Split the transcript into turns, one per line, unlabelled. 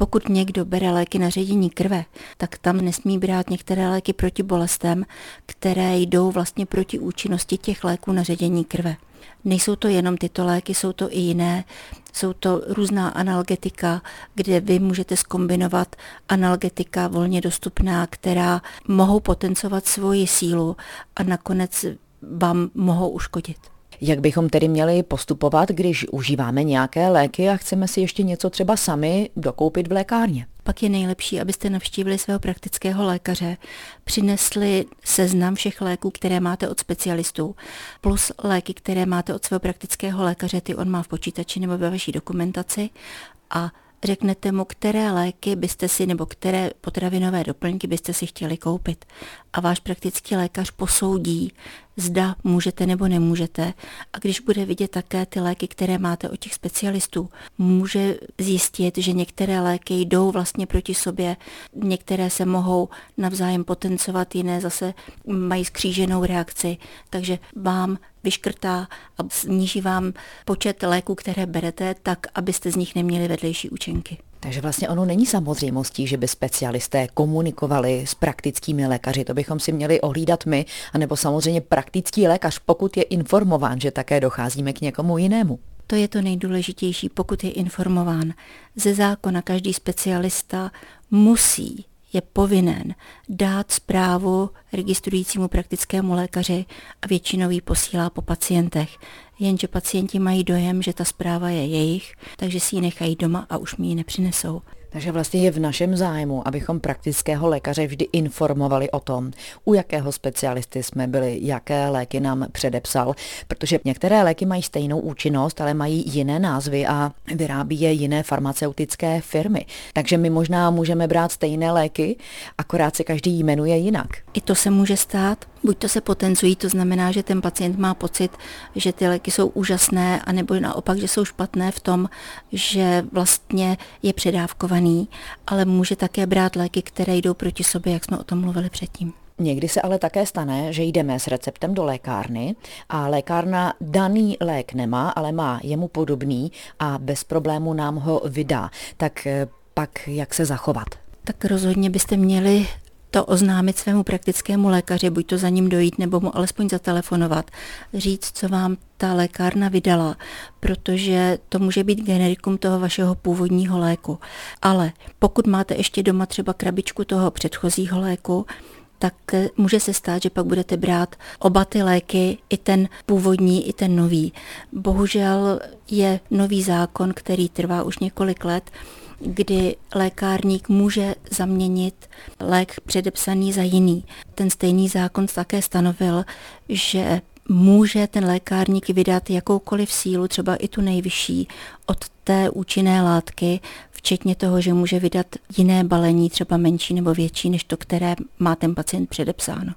Pokud někdo bere léky na ředění krve, tak tam nesmí brát některé léky proti bolestem, které jdou vlastně proti účinnosti těch léků na ředění krve. Nejsou to jenom tyto léky, jsou to i jiné. Jsou to různá analgetika, kde vy můžete skombinovat analgetika volně dostupná, která mohou potencovat svoji sílu a nakonec vám mohou uškodit.
Jak bychom tedy měli postupovat, když užíváme nějaké léky a chceme si ještě něco třeba sami dokoupit v lékárně?
Pak je nejlepší, abyste navštívili svého praktického lékaře, přinesli seznam všech léků, které máte od specialistů, plus léky, které máte od svého praktického lékaře, ty on má v počítači nebo ve vaší dokumentaci a řeknete mu, které léky byste si nebo které potravinové doplňky byste si chtěli koupit. A váš praktický lékař posoudí, zda můžete nebo nemůžete. A když bude vidět také ty léky, které máte od těch specialistů, může zjistit, že některé léky jdou vlastně proti sobě, některé se mohou navzájem potencovat, jiné zase mají skříženou reakci. Takže vám vyškrtá a sníží vám počet léků, které berete, tak, abyste z nich neměli vedlejší účinky.
Takže vlastně ono není samozřejmostí, že by specialisté komunikovali s praktickými lékaři. To bychom si měli ohlídat my, anebo samozřejmě praktický lékař, pokud je informován, že také docházíme k někomu jinému.
To je to nejdůležitější, pokud je informován. Ze zákona každý specialista musí je povinen dát zprávu registrujícímu praktickému lékaři a většinou ji posílá po pacientech. Jenže pacienti mají dojem, že ta zpráva je jejich, takže si ji nechají doma a už mi ji nepřinesou.
Takže vlastně je v našem zájmu, abychom praktického lékaře vždy informovali o tom, u jakého specialisty jsme byli, jaké léky nám předepsal, protože některé léky mají stejnou účinnost, ale mají jiné názvy a vyrábí je jiné farmaceutické firmy. Takže my možná můžeme brát stejné léky, akorát se každý jmenuje jinak.
I to se může stát. Buď to se potencují, to znamená, že ten pacient má pocit, že ty léky jsou úžasné, anebo naopak, že jsou špatné v tom, že vlastně je předávkovaný, ale může také brát léky, které jdou proti sobě, jak jsme o tom mluvili předtím.
Někdy se ale také stane, že jdeme s receptem do lékárny a lékárna daný lék nemá, ale má jemu podobný a bez problému nám ho vydá. Tak eh, pak jak se zachovat?
Tak rozhodně byste měli to oznámit svému praktickému lékaři, buď to za ním dojít, nebo mu alespoň zatelefonovat, říct, co vám ta lékárna vydala, protože to může být generikum toho vašeho původního léku. Ale pokud máte ještě doma třeba krabičku toho předchozího léku, tak eh, může se stát, že pak budete brát oba ty léky, i ten původní, i ten nový. Bohužel je nový zákon, který trvá už několik let, kdy lékárník může zaměnit lék předepsaný za jiný. Ten stejný zákon také stanovil, že může ten lékárník vydat jakoukoliv sílu, třeba i tu nejvyšší, od té účinné látky, včetně toho, že může vydat jiné balení, třeba menší nebo větší, než to, které má ten pacient předepsáno.